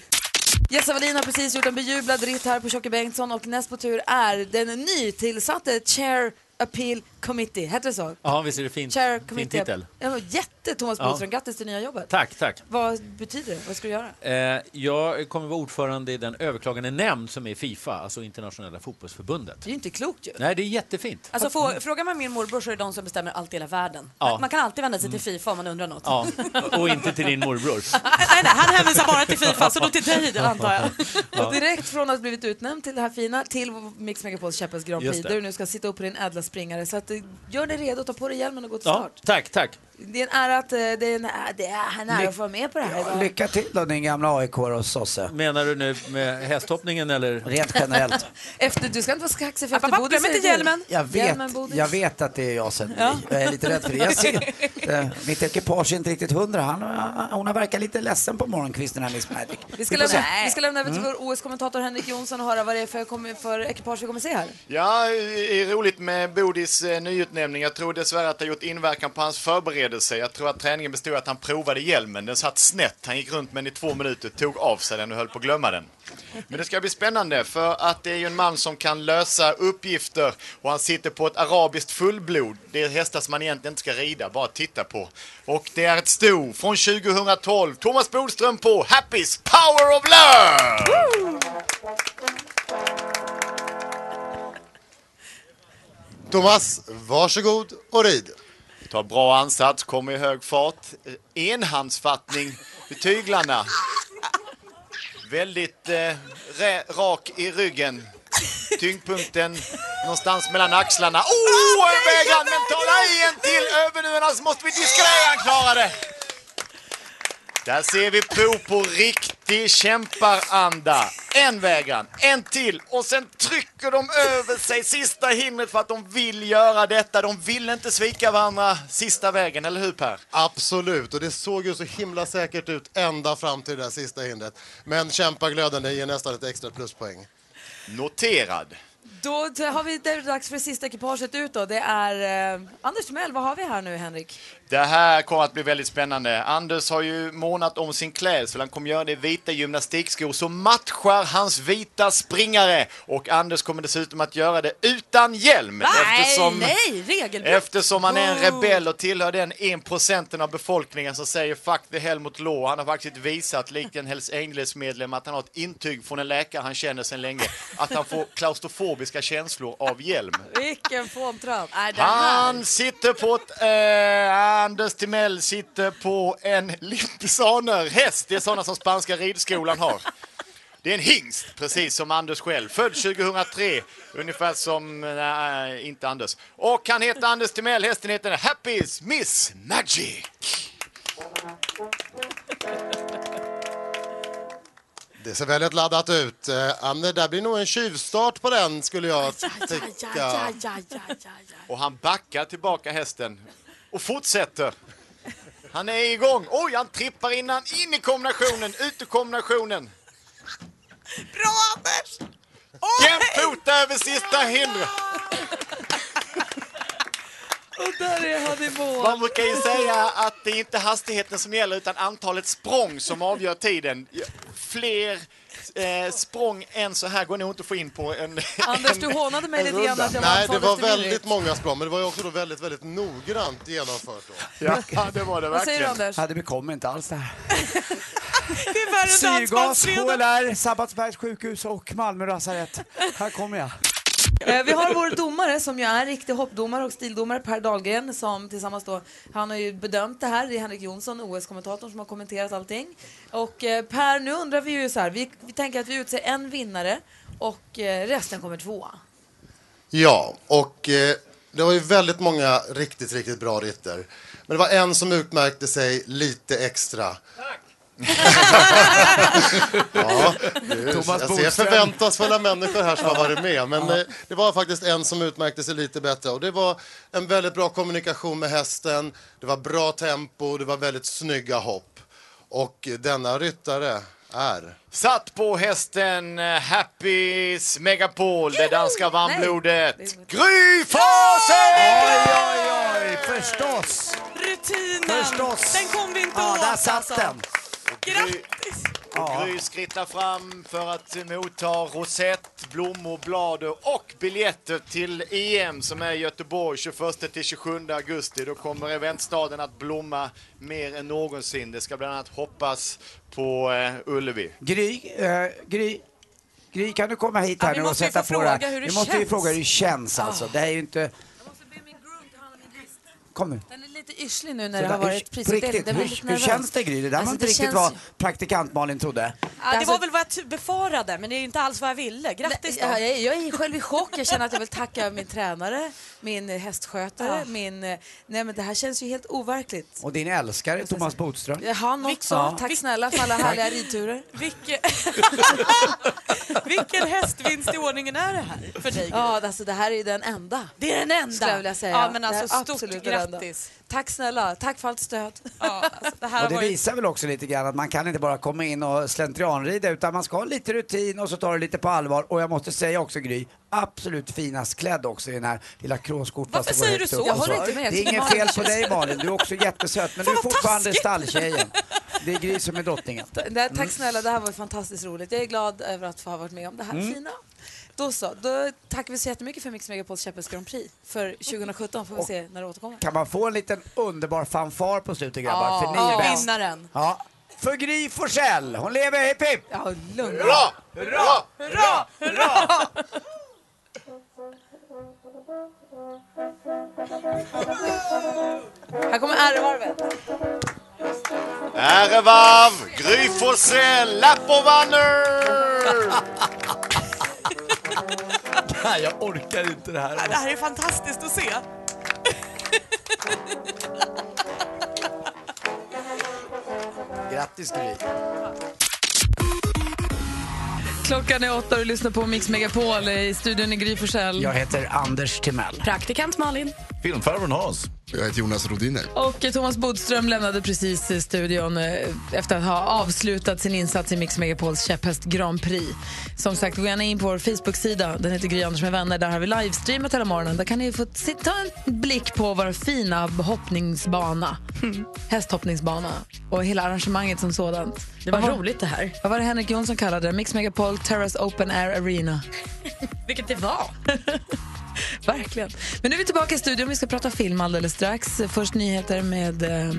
Jessa Wallin har precis gjort en bejublad ritt här på Tjocke Bengtsson och näst på tur är den nytillsatte Chair Appeal Committee. Heter det så? Ja, visst är det fint. Chair fin titel. Ja, jätte Thomas Ja. Bodström, grattis till nya jobbet. Tack, tack. Vad betyder det? Vad ska du göra? Eh, jag kommer vara ordförande i den överklagande nämnd som är Fifa, alltså internationella fotbollsförbundet. Det är ju inte klokt ju. Nej, det är jättefint. Alltså, få, frågar man min morbror så är det de som bestämmer allt i hela världen. Ja. Man, kan alltid vända sig till Fifa om man undrar något. Ja, och inte till din morbror. nej, nej, han hänvisar bara till Fifa, så då till dig antar jag. Ja. Och direkt från att ha blivit utnämnd till det här fina till Mix Megapols Käppens Grand Prix där du nu ska sitta upp på din ädla springare. Så att, gör dig redo, ta på dig hjälmen och gå till Ja, start. tack, tack. Det är en ära att, eh, det är en, ä- det är en ära att få vara med på det här idag. Lycka till då din gamla AIK och sosse. Menar du nu med hästhoppningen eller? Rent generellt. Efter, du ska inte vara så kaxig för efter Bodil säger hjälmen. Jag vet, jag vet att det är jag sen. Ja. Jag är lite rädd för det. Jag ser, eh, mitt ekipage är inte riktigt hundra. Han, hon har verkat lite ledsen på morgonkvisten här, Miss Magic. Vi ska, lämna, vi ska lämna över till Mm. vår OS-kommentator Henrik Jonsson och höra vad det är för, för ekipage vi kommer se här. Ja, det är roligt med Bodis eh, nyutnämning. Jag tror dessvärre att det har gjort inverkan på hans förberedelse. Jag tror att träningen bestod i att han provade hjälmen. Den satt snett. Han gick runt med den i två minuter, tog av sig den och höll på att glömma den. Men det ska bli spännande för att det är ju en man som kan lösa uppgifter och han sitter på ett arabiskt fullblod. Det är hästar som man egentligen inte ska rida, bara titta på. Och det är ett sto från 2012. Thomas Bodström på Happys Power of Love! Thomas, varsågod och rid. Tar bra ansats, kommer i hög fart. Enhandsfattning vid tyglarna. Väldigt eh, rak i ryggen. Tyngdpunkten någonstans mellan axlarna. Oh, en vägran! Men tala i en till över nu, annars måste vi diskreja han klarar det. Där ser vi prov på riktig kämparanda. En vägran, en till och sen trycker de över sig sista hindret för att de vill göra detta. De vill inte svika varandra sista vägen, eller hur Per? Absolut, och det såg ju så himla säkert ut ända fram till det där sista hindret. Men kämpaglöden, det ger nästan ett extra pluspoäng. Noterad. Då har vi, det är dags för det sista ekipaget ut då. Det är eh, Anders Timell. Vad har vi här nu Henrik? Det här kommer att bli väldigt spännande. Anders har ju månat om sin klädsel. Han kommer göra det i vita gymnastikskor som matchar hans vita springare. Och Anders kommer dessutom att göra det utan hjälm. eftersom, nej, regelbrott. eftersom han är en rebell och tillhör den 1% av befolkningen som säger fuck the Helmut Law. Han har faktiskt visat, likt en Hells Angels-medlem, att han har ett intyg från en läkare han känner sedan länge. Att han får klaustrofobiska känslor av hjälm. Vilken. Nej, här. Han sitter på ett... Eh, Anders Timell sitter på en lipisaner häst. Det är sådana som spanska ridskolan har. Det är en hingst, precis som Anders själv. Född 2003, ungefär som... Nej, inte Anders. Och han heter Anders Timell. Hästen heter Happy's Miss Magic. Det ser väldigt laddat ut. Eh, Anne, där blir nog en tjuvstart på den skulle jag tycka. Och han backar tillbaka hästen och fortsätter. Han är igång. Oj, han trippar innan. In i kombinationen, ut ur kombinationen. Bra Anders! Jämfota över sista hindret. Och där är han i mål. Man brukar ju säga att det är inte hastigheten som gäller utan antalet språng som avgör tiden. Fler eh, språng än så här går nog inte att få in på en Anders, du hånade mig En lite grann att jag Nej, var det var väldigt många språng, men det var ju också då väldigt, väldigt noggrant genomfört. Då. Ja, det var det Vad säger du Anders? Ja, det bekommer inte alls det här. Det är värre än Syrgas. HLR, Sabbatsbergs sjukhus och Malmö lasarett. Här kommer jag. Eh, Vi har vår domare som ju är riktig hoppdomare och stildomare Per Dahlgren som tillsammans då, han har ju bedömt det här, det är Henrik Jonsson, OS-kommentatorn som har kommenterat allting. Och eh, Per, nu undrar vi ju så här, vi, vi tänker att vi utser en vinnare och eh, resten kommer tvåa. Ja, och eh, det var ju väldigt många riktigt, riktigt bra ritter. Men det var en som utmärkte sig lite extra. Ja, det, Thomas jag ser förväntansfulla människor här som har varit med. Men eh, det var faktiskt en som utmärkte sig lite bättre. Och det var en väldigt bra kommunikation med hästen. Det var bra tempo, det var väldigt snygga hopp. Och denna ryttare är... Satt på hästen eh, Happys Megapol, det danska varmblodet. Gry Forssell! Oj, oj, oj, förstås. Rutinen, Förstås. den kom vi inte Ja, åt där satt alltså. den. Grattis! Och Gry skrittar fram för att motta rosett, blommor, blad och biljetter till EM som är i Göteborg 21 till 27 augusti. Då kommer eventstaden att blomma mer än någonsin. Det ska bland annat hoppas på eh, Ullevi. Gry, eh, Gry, Gry, kan du komma hit Ja, här vi nu och sätta på det här? Vi måste ju fråga hur det känns alltså. Det är ju inte... kom nu. Den är lite yrslig nu när Så det har varit prisutdelning. riktigt, Den är hur, lite hur nervös. känns det Gry? Det där Alltså, var inte det riktigt känns vad ju- praktikant Malin trodde. Ja, det Alltså- var väl vad jag befarade, men det är ju inte alls vad jag ville. Grattis då. Ja, jag, jag är själv i chock. Jag känner att jag vill tacka min tränare, min eh, hästskötare, Ja. min... eh, Nej men det här känns ju helt overkligt. Och din älskare Thomas Bodström. Han också. Ja. Tack snälla för alla härliga ridturer. Vilken... Vilken hästvinst i ordningen är det här för dig? Ja, alltså det här är den enda. Det är den enda. Skulle jag vilja säga. Ja, men alltså, är stort grattis. Tack snälla. Tack för allt stöd. Ja, alltså, det här Och det varit... visar väl också lite grann att man kan inte bara komma in och slentrianrida utan man ska ha lite rutin och så tar det lite på allvar. Och jag måste säga också Gry, absolut finast klädd också i den här lilla kråsskjortan Varför som går säger du så? Jag håller inte med. Det är inget fel på dig Malin, du är också jättesöt men du är fortfarande stalltjejen. Det är Gry som är drottningen. Det, tack snälla, det här var fantastiskt roligt. Jag är glad över att få ha varit med om det här Mm. fina. Då så, då tackar vi så jättemycket för Mix Megapols Käppels Grand Prix för 2017. Får vi se när det återkommer. Kan man få en liten underbar fanfar på slutet grabbar? Ja, för ni är bäst. vinnaren. Ja. För Gry Forssell, hon lever, hipp hipp! Ja, lugn. Hurra! Hurra! Hurra! Hurra! Här kommer R-varvet. Ärevarv, Gry Forssell, Lappovanner! Nej, jag orkar inte det här. Det här är fantastiskt att se. Grattis Gry. Klockan är åtta och du lyssnar på Mix Megapol i studion i Gry Forssell. Jag heter Anders Timell. Praktikant Malin. Filmfarbrorn Hans. Jag heter Jonas Rodiner. Och Thomas Bodström lämnade precis studion eh, efter att ha avslutat sin insats i Mix Megapols käpphäst Grand Prix. Som sagt, gå gärna in på vår Facebook-sida. Den heter Gry Anders med vänner. Där har vi livestreamat hela morgonen. Där kan ni få ta en blick på vår fina hoppningsbana. Hästhoppningsbana. Och hela arrangemanget som sådant. Det var Vad roligt det här. Vad var det Henrik Jonsson kallade det? Mix Megapol Terrace Open Air Arena. Vilket det var. Verkligen. Men nu är vi tillbaka i studion. Vi ska prata film alldeles strax. Först nyheter med eh,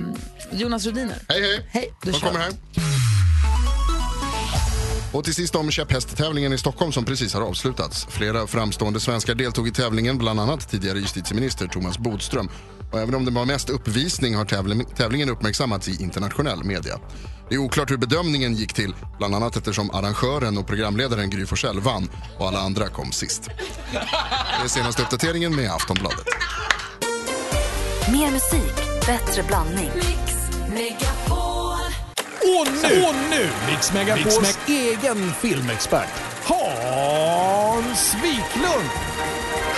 Jonas Rodiner. Hej, hej. Hej, då kör kommer här? Och till sist om käpphästtävlingen i Stockholm som precis har avslutats. Flera framstående svenskar deltog i tävlingen, bland annat tidigare justitieminister Thomas Bodström. Och även om det var mest uppvisning har tävling, tävlingen uppmärksammats i internationell media. Det är oklart hur bedömningen gick till, bland annat eftersom arrangören och programledaren Gry Forssell vann och alla andra kom sist. Det är senaste uppdateringen med Aftonbladet. Mer musik, bättre blandning. Och nu, och nu Mix Megapols egen filmexpert Hans Wiklund.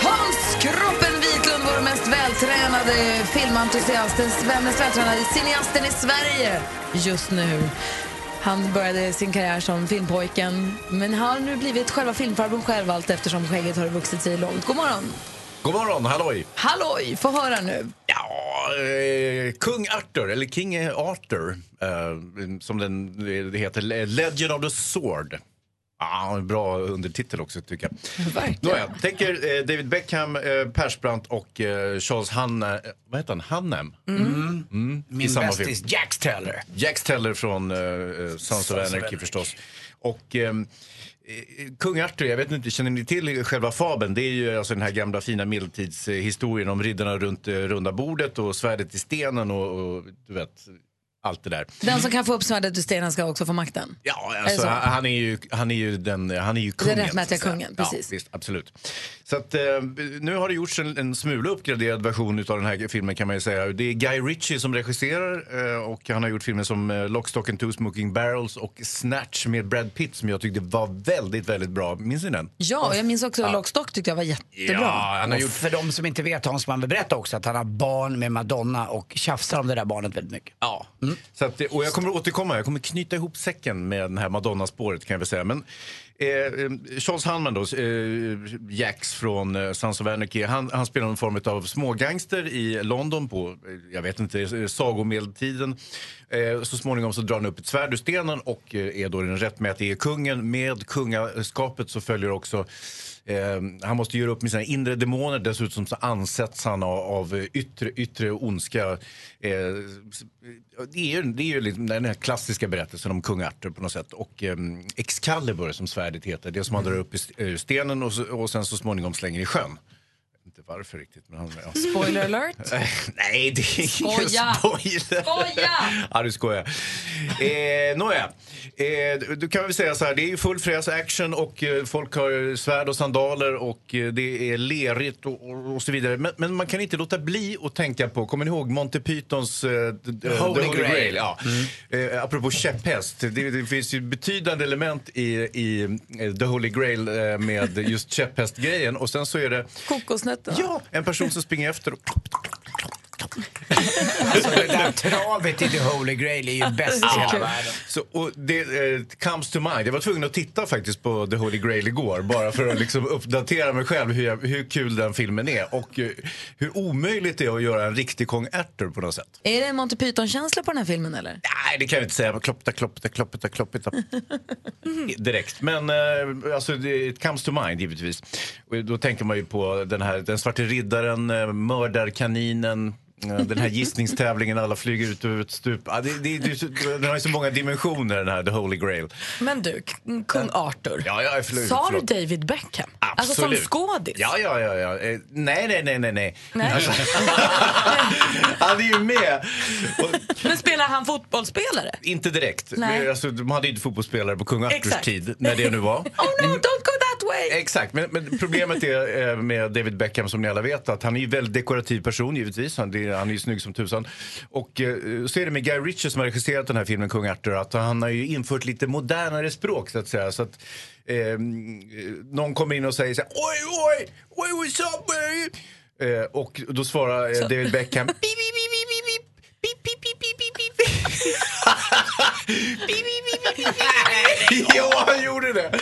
Hans Kroppen Wiklund, vår mest vältränade filmentusiast, den mest vältränade cineasten i Sverige just nu. Han började sin karriär som filmpojken, men har nu blivit själva filmfarbrorn själv allt eftersom skägget har vuxit sig långt. God morgon! God morgon, halloj! Halloj, få höra nu. Ja, eh, kung Arthur, eller King Arthur, eh, som den, det heter, Legend of the Sword. Ah, en bra undertitel också tycker jag. Verkligen. Nåja, tänker eh, David Beckham, eh, Persbrandt och eh, Charles Hanne, eh, vad heter han? Hannem? Mm. Mm, i Min samma bästis. Jax Teller. Jax Teller från Sons of Anarchy förstås. Och ehm, eh, Eh, eh, kung Arthur, jag vet inte, känner ni till själva fabeln? Det är ju alltså den här gamla fina medeltidshistorien om riddarna runt eh, runda bordet och svärdet i stenen och, och du vet, allt det där. Den som kan få upp svärdet ur stenen ska också få makten. Ja, Är alltså, så? han, är ju, han är ju den, han är ju kungen. rättmätiga att säga. kungen, precis. Ja, visst, absolut. Så att, eh, nu har det gjorts en, en smula uppgraderad version av den här filmen kan man ju säga. Det är Guy Ritchie som regisserar eh, och han har gjort filmer som eh, Lock, Stock and Two Smoking Barrels och Snatch med Brad Pitt som jag tyckte var väldigt, väldigt bra. Minns ni den? Ja, och jag minns också Ja. Lockstock tyckte jag var jättebra. Ja, han har gjort För de som inte vet, Hans, man vill berätta också att han har barn med Madonna och tjafsar om det där barnet väldigt mycket. Ja. Så att, och jag kommer återkomma, jag kommer knyta ihop säcken med den här Madonna-spåret kan jag väl säga. Men, eh, eh Charles Hanman då, eh, Jax från eh, Sons of Anarchy, han, han spelar en form av smågangster i London på, eh, jag vet inte, eh, sagomedeltiden. Eh, så småningom så drar han upp ett svärd ur stenen och eh, är då den rättmätige kungen. Med kungaskapet så följer också Eh, han måste göra upp med sina inre demoner. Dessutom så ansätts han av, av yttre, yttre ondska. Eh, det är ju, det är ju liksom den här klassiska berättelsen om kung Arthur på något sätt. Och eh, Excalibur som svärdet heter. Det som man drar upp i ur stenen och, och sen så småningom slänger i sjön. Inte varför riktigt. Men han, ja. Spoiler alert. Nej, det är ingen spoiler. Skoja! Ja, du skojar. Eh, Nåja, eh, du kan väl säga så här, det är ju full fräs action och eh, folk har svärd och sandaler och eh, det är lerigt och, och, och så vidare. Men, men man kan inte låta bli att tänka på, kommer ni ihåg Monty Pythons eh, d- Holy Grail. Ja. Eh, apropå käpphäst, det, det finns ju betydande element i, i eh, The Holy Grail eh, med just käpphästgrejen och sen så är det Kokosnötterna. Ja, en person som springer efter och Alltså det där travet i The Holy Grail är ju bäst i hela världen. Så, och det eh, comes to mind. Jag var tvungen att titta faktiskt på The Holy Grail igår bara för att liksom uppdatera mig själv hur, jag, hur kul den filmen är och eh, hur omöjligt det är att göra en riktig kung Arthur på något sätt. Är det en Monty Python-känsla på den här filmen eller? Nej, det kan jag inte säga. Kloppita, kloppita, kloppita, kloppita. Direkt. Men eh, alltså, det, it comes to mind givetvis. Och då tänker man ju på den här den svarte riddaren, eh, mördarkaninen, den här gissningstävlingen, alla flyger ut över ett stup. Ja, det, det, det, den har ju så många dimensioner den här The Holy Grail. Men du, kung Arthur. Ja, ja, förlåt, Sa du. David Beckham? Alltså som Absolut. skådis? Ja, ja, ja. ja. Eh, nej, nej, nej, nej. nej. Nej. Alltså, han är ju med. Men spelar han fotbollsspelare? Inte direkt. Nej. Alltså, de hade ju inte fotbollsspelare på kung Arturs Exakt. tid, när det nu var. Oh no, don't go that way! Exakt, men, men problemet är eh, med David Beckham som ni alla vet att han är ju väldigt dekorativ person givetvis. Han, det, han är ju snygg som tusan. Och eh, så är det med Guy Ritchie som har regisserat den här filmen Kung Arthur att han har ju infört lite modernare språk så att säga. Så att, eh, någon kommer in och säger så här, oj, oj, oj, what's up, baby? Eh, och då svarar eh, David Beckham, "Beep, beep, beep, beep, beep, beep. Beep, beep, beep, beep, beep, beep." Beep, beep, beep, beep, beep, beep. Jo, han gjorde det.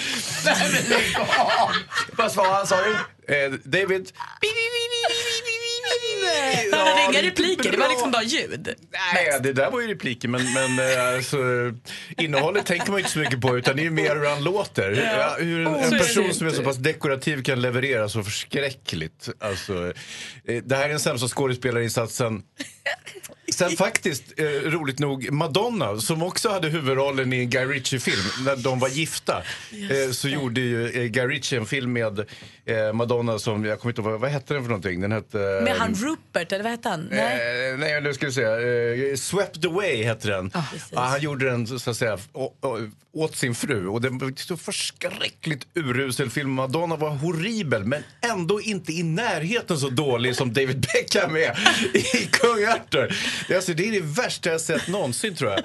Vad svarade han sa du? Eh, David, Nej, han hade inga repliker, det var liksom bara ljud. Nej, det där var ju repliker, men, men eh, alltså, innehållet tänker man inte så mycket på, utan det är ju mer hur han låter. Ja. hur Oh, en så är person som är så pass dekorativ kan leverera så förskräckligt. Alltså, eh, det här är den sämsta skådespelarinsatsen. Sen faktiskt, eh, roligt nog, Madonna som också hade huvudrollen i en Guy Ritchie-film när de var gifta. Eh, så gjorde ju eh, Guy Ritchie en film med eh, Madonna som, jag kommer inte ihåg, vad, hette den för någonting? Den hette... Med han Rupert, eller vad hette han? Nej. Eh, nej, nu ska vi se. Eh, Swept Away hette den. ja, han gjorde den så att säga åt sin fru. Och det var så förskräckligt urusel film. Madonna var horribel men ändå inte i närheten så dålig som David Beckham är i Kung Arthur. Det, är alltså, det är det värsta jag sett någonsin tror jag.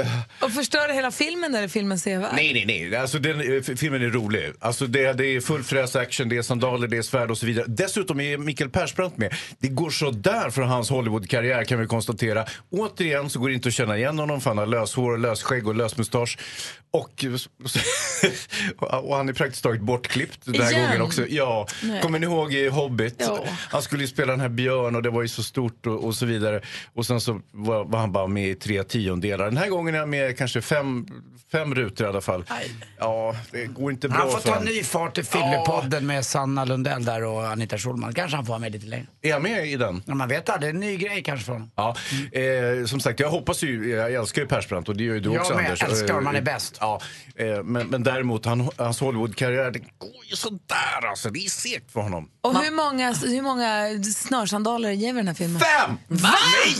Eh, Och förstör hela filmen eller filmen sevärd? Nej, nej, nej. Alltså, den, eh, filmen är rolig. Alltså, det, det är full fräs action, det är sandaler, det är svärd och så vidare. Dessutom är Mikael Persbrandt med. Det går så där för hans Hollywood-karriär kan vi konstatera. Återigen så går det inte att känna igen honom för han har löshår, lösskägg och lösmustasch. Och, och han är praktiskt taget bortklippt den här Igen? gången också. Ja, Nej. kommer ni ihåg i Hobbit? Ja. Han skulle ju spela den här björn och det var ju så stort och, och så vidare. Och sen så var, var han bara med i tre tiondelar. Den här gången är han med kanske fem, fem rutor i alla fall. Ja, det går inte bra Han får för ta han. ny fart i Fyllepodden med Sanna Lundell där och Anita Schulman. Kanske han får vara med lite längre. Är han med i den? Ja, man vet aldrig, en ny grej kanske för honom. Ja, eh, som sagt, jag hoppas ju, jag älskar ju Persbrandt och det gör ju du Jag också med, Anders. älskar honom, Eh, han är bäst. Ja, eh, men, men däremot, han, hans Hollywood-karriär, det går ju sådär alltså. Det är segt för honom. Och hur många, hur många snörsandaler ger vi den här filmen? Fem! Nej,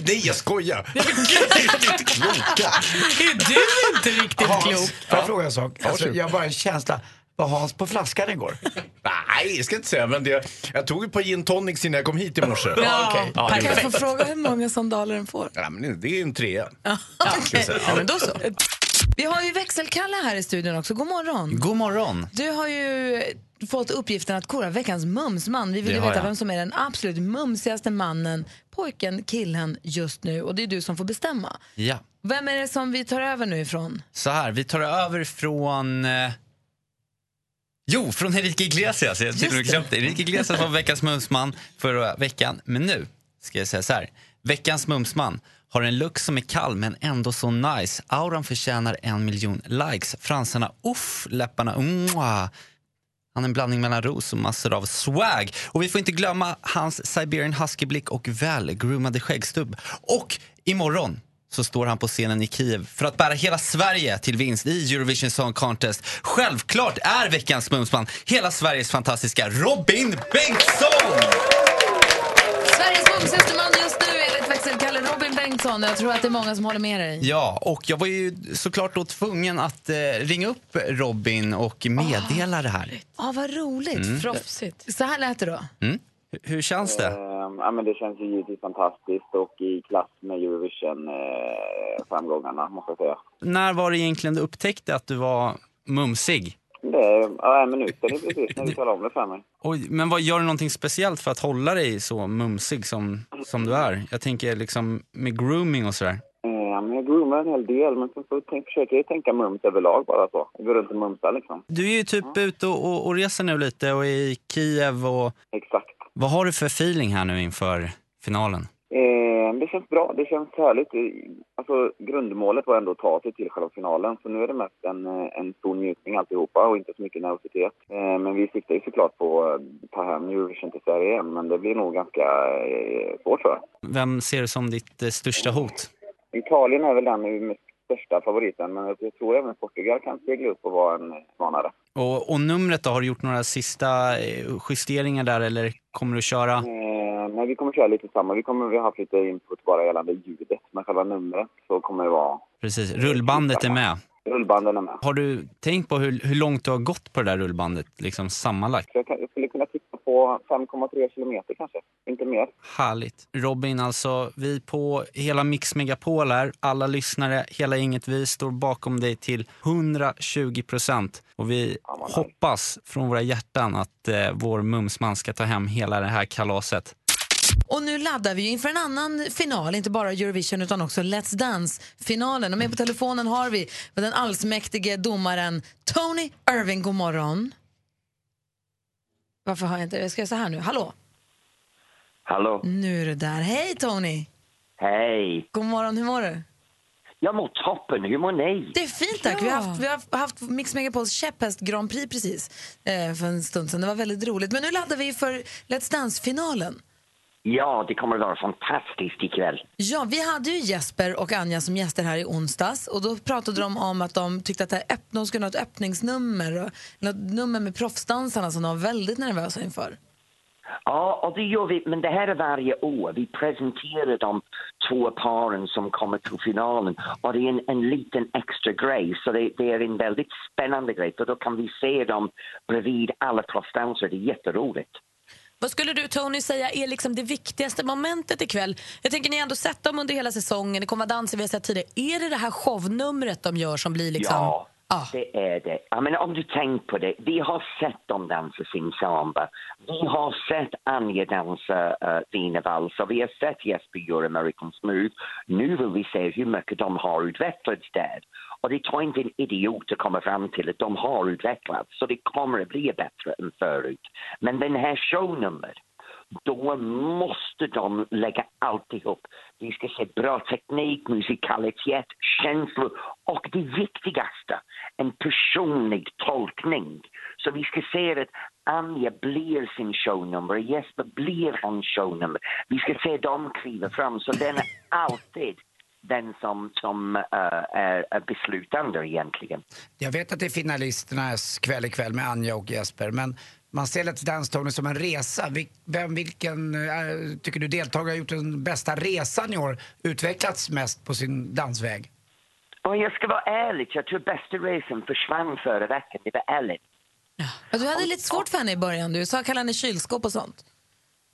nej, jag skojar! Det är inte kloka. Är du inte riktigt Hans, klok? Får jag fråga en sak? Alltså, jag har bara en känsla. Var Hans på flaskan igår? Nej, det ska jag inte säga. Men det, jag tog ett par gin tonics innan jag kom hit i morse. Ja, okej. Ja, kan jag få fråga hur många sandaler den får? ja, men det är en trea. Säga. Ja, men då så. Vi har ju växelkalle här i studion också. God morgon. God morgon. Du har ju fått uppgiften att kora veckans mumsman. Vi vill ju veta jag. vem som är den absolut mumsigaste mannen, pojken, killen just nu. Och det är du som får bestämma. Ja. Vem är det som vi tar över nu ifrån? Så här, vi tar över från... Eh... Jo, från Enrique Iglesias. Jag det. Enrique Iglesias var veckans mumsman förra veckan. Men nu ska jag säga så här. Veckans mumsman har en look som är kall men ändå så nice. Auran förtjänar en miljon likes. Fransarna, uff, läpparna, mwah. Han är en blandning mellan ros och massor av swag. Och vi får inte glömma hans Siberian husky-blick och välgroomade skäggstubb. Och imorgon så står han på scenen i Kiev för att bära hela Sverige till vinst i Eurovision Song Contest. Självklart är veckans Mumsman hela Sveriges fantastiska Robin Bengtsson! Sveriges mumsigaste man just nu enligt växelkalle Robin Bengtsson. Jag tror att det är många som håller med dig. Ja, och jag var ju såklart då tvungen att eh, ringa upp Robin och meddela det här. Ja, vad roligt. Mm. Proffsigt. Så här lät det då. Mm. Hur- känns det? Ehm, ja, men det känns ju givetvis fantastiskt och i klass med Eurovision-framgångarna, måste jag säga. När var det egentligen du upptäckte att du var mumsig? Det är ja, en minut sedan precis när du talade om det för mig. Oj, men vad, gör du någonting speciellt för att hålla dig så mumsig som, som du är? Jag tänker liksom med grooming och sådär. Ja, men jag groomar en hel del, men så tänk, försöker jag tänka mums överlag bara så. Jag går runt och mumsar liksom. Du är ju typ ute och, och, och reser nu lite och är i Kiev och... Exakt. Vad har du för feeling här nu inför finalen? Eh, det känns bra, det känns härligt. Eh, Alltså, grundmålet var ändå att ta sig till själva finalen, så nu är det mest en, eh, en stor njutning alltihopa och inte så mycket nervositet. Eh, men vi siktar ju såklart på att ta hem Eurovision till Sverige igen, men det blir nog ganska eh, svårt tror jag. Vem ser du som ditt eh, största hot? Italien är väl den största favoriten, men jag tror även Portugal kan segla upp och vara en utmanare. Och, och numret då, har du gjort några sista eh, justeringar där eller kommer du köra? Eh, nej, vi kommer köra lite samma. Vi kommer vi har haft lite input bara gällande ljudet, men själva numret så kommer det vara... Precis, rullbandet är med. Rullbanden är med. Har du tänkt på hur, hur långt du har gått på det där rullbandet liksom sammanlagt? Jag, kan, jag skulle kunna på 5,3 kilometer kanske, inte mer. Härligt. Robin, alltså vi på hela Mix Megapol här, alla lyssnare, hela inget vi står bakom dig till 120 procent. Och vi hoppas från våra hjärtan att eh, vår mumsman ska ta hem hela det här kalaset. Och nu laddar vi inför en annan final, inte bara Eurovision utan också Let's Dance-finalen. Och med på telefonen har vi den allsmäktige domaren Tony Irving. God morgon. Varför har jag inte det? Jag ska göra så här nu. Hallå? Hallå? Nu är du där. Hej Tony! Hej! God morgon, hur mår du? Jag mår toppen, hur mår ni? Det är fint tack. Vi, har haft, vi har haft Mix Megapols käpphäst Grand Prix precis eh, för en stund sedan. Det var väldigt roligt. Men nu laddar vi för Let's Dance-finalen. Ja, det kommer att vara fantastiskt ikväll. Ja, vi hade ju Jesper och Anja som gäster här i onsdags och då pratade de om att de tyckte att det här öpp- de skulle ha ett öppningsnummer, och, något nummer med proffsdansarna som de var väldigt nervösa inför. Ja, och det gör vi, men det här är varje år. Vi presenterar de två paren som kommer till finalen och det är en, en liten extra grej, så det, det är en väldigt spännande grej, för då kan vi se dem bredvid alla proffsdansare. Det är jätteroligt. Vad skulle du Tony säga är liksom det viktigaste momentet ikväll? Jag tänker ni har ändå sett dem under hela säsongen, det kommer vara danser vi har sett tidigare. Är det det här shownumret de gör som blir liksom... Ja, det är det. Jag menar, om du tänker på det, vi har sett dem dansa sin samba. Vi har sett Anja dansa uh, Dina valser. Vi har sett Jesper göra American Smooth. Nu vill vi se hur mycket de har utvecklats där. Och det tar inte en idiot att komma fram till att de har utvecklats. Så det kommer att bli bättre än förut. Men den här shownumret, då måste de lägga alltihop. Vi ska se bra teknik, musikalitet, känslor och det viktigaste, en personlig tolkning. Så vi ska se att Anja blir sin shownummer, Jesper blir hans shownummer. Vi ska se dem kliva fram, så den är alltid den som, som eh, är, beslutande egentligen. Jag vet att det är finalisternas kväll ikväll med Anja och Jesper, men man ser Let's Dance Tony som en resa. Vem, vilken eh, tycker du deltagare har gjort den bästa resan i år, utvecklats mest på sin dansväg? Och jag ska vara ärlig, jag tror bästa resan försvann förra veckan, det var Ellen. Ja, du hade lite svårt för henne i början. Du sa kallade henne kylskåp och sånt.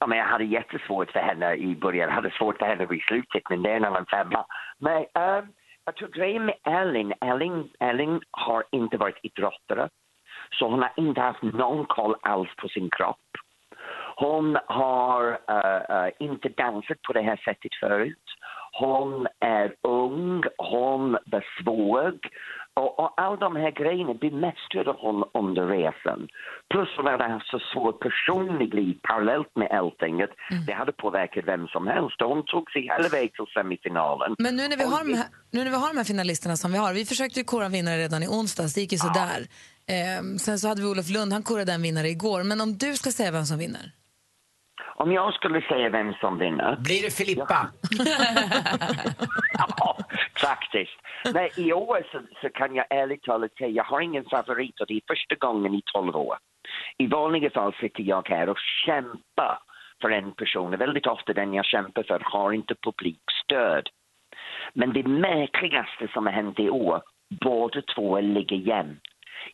Ja, men jag hade jättesvårt för henne i början, jag hade svårt för henne i slutet, men det är en annan femma. Men um, jag tror grejen med Ellen, Ellen, Ellen har inte varit idrottare, så hon har inte haft någon koll alls på sin kropp. Hon har uh, uh, inte dansat på det här sättet förut. Hon är ung, hon var svag. Och, och all de här grejerna bemästrade hon under resan. Plus hon hade haft så svårt personligt liv parallellt med allting att det hade påverkat vem som helst. Och hon tog sig hela vägen till semifinalen. Men nu när, vi har de här, nu när vi har de här finalisterna som vi har, vi försökte ju kora vinnare redan i onsdags, det gick ju sådär. Ehm, sen så hade vi Olof Lund, han korade en vinnare igår. Men om du ska säga vem som vinner? Om jag skulle säga vem som vinner... Blir det Filippa? ja, faktiskt. Men i år så, så kan jag ärligt talat säga, jag har ingen favorit och det är första gången i 12 år. I vanliga fall sitter jag här och kämpar för en person. Väldigt ofta den jag kämpar för har inte publikstöd. Men det märkligaste som har hänt i år, båda två ligger jämnt.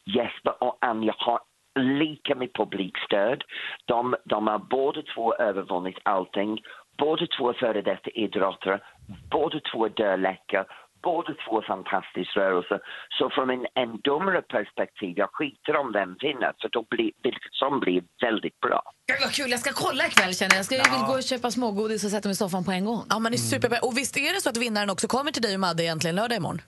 Jesper och Anja har lika med publikstöd. De, de har båda två övervunnit allting. Båda två före detta idrottare. Båda två är dödläckare. Båda två är fantastisk rörelse. Så från en, en domarperspektiv, jag skiter om vem vinner, för då blir, vilket som blir väldigt bra. Gud, vad kul, jag ska kolla ikväll känner jag. Jag ska, vill gå och köpa smågodis och sätta mig i soffan på en gång. Ja, man är superbra. Och visst är det så att vinnaren också kommer till dig och Madde egentligen lördag imorgon?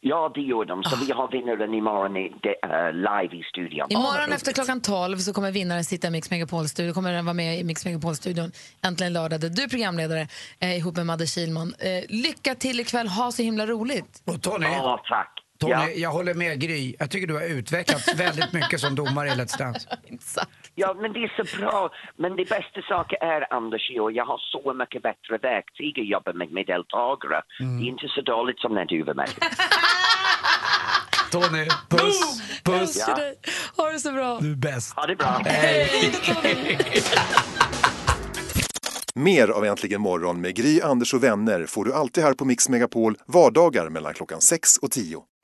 Ja, det gör de. Så vi har vinnaren imorgon i, de, uh, live i studion. Imorgon efter klockan 12 så kommer vinnaren sitta i Mix Megapol-studion. kommer den vara med i Mix Megapol-studion äntligen lördag. där Du är programledare eh, ihop med Madde Kilman. Eh, lycka till ikväll, ha så himla roligt. Och Tony, Ja, tack. Tony Ja. jag håller med Gry. Jag tycker du har utvecklats väldigt mycket som domare i Let's Dance. Ja, men det är så bra. Men det bästa saken är, Anders, och jag har så mycket bättre verktyg att jobba med, med deltagare. Det är inte så dåligt som när du var med. Tony, puss, puss. Ja. Ha det så bra. Du är bäst. Ha det bra. Mer av Äntligen morgon med Gry, Anders och vänner får du alltid här på Mix Megapol vardagar mellan klockan 6 och 10.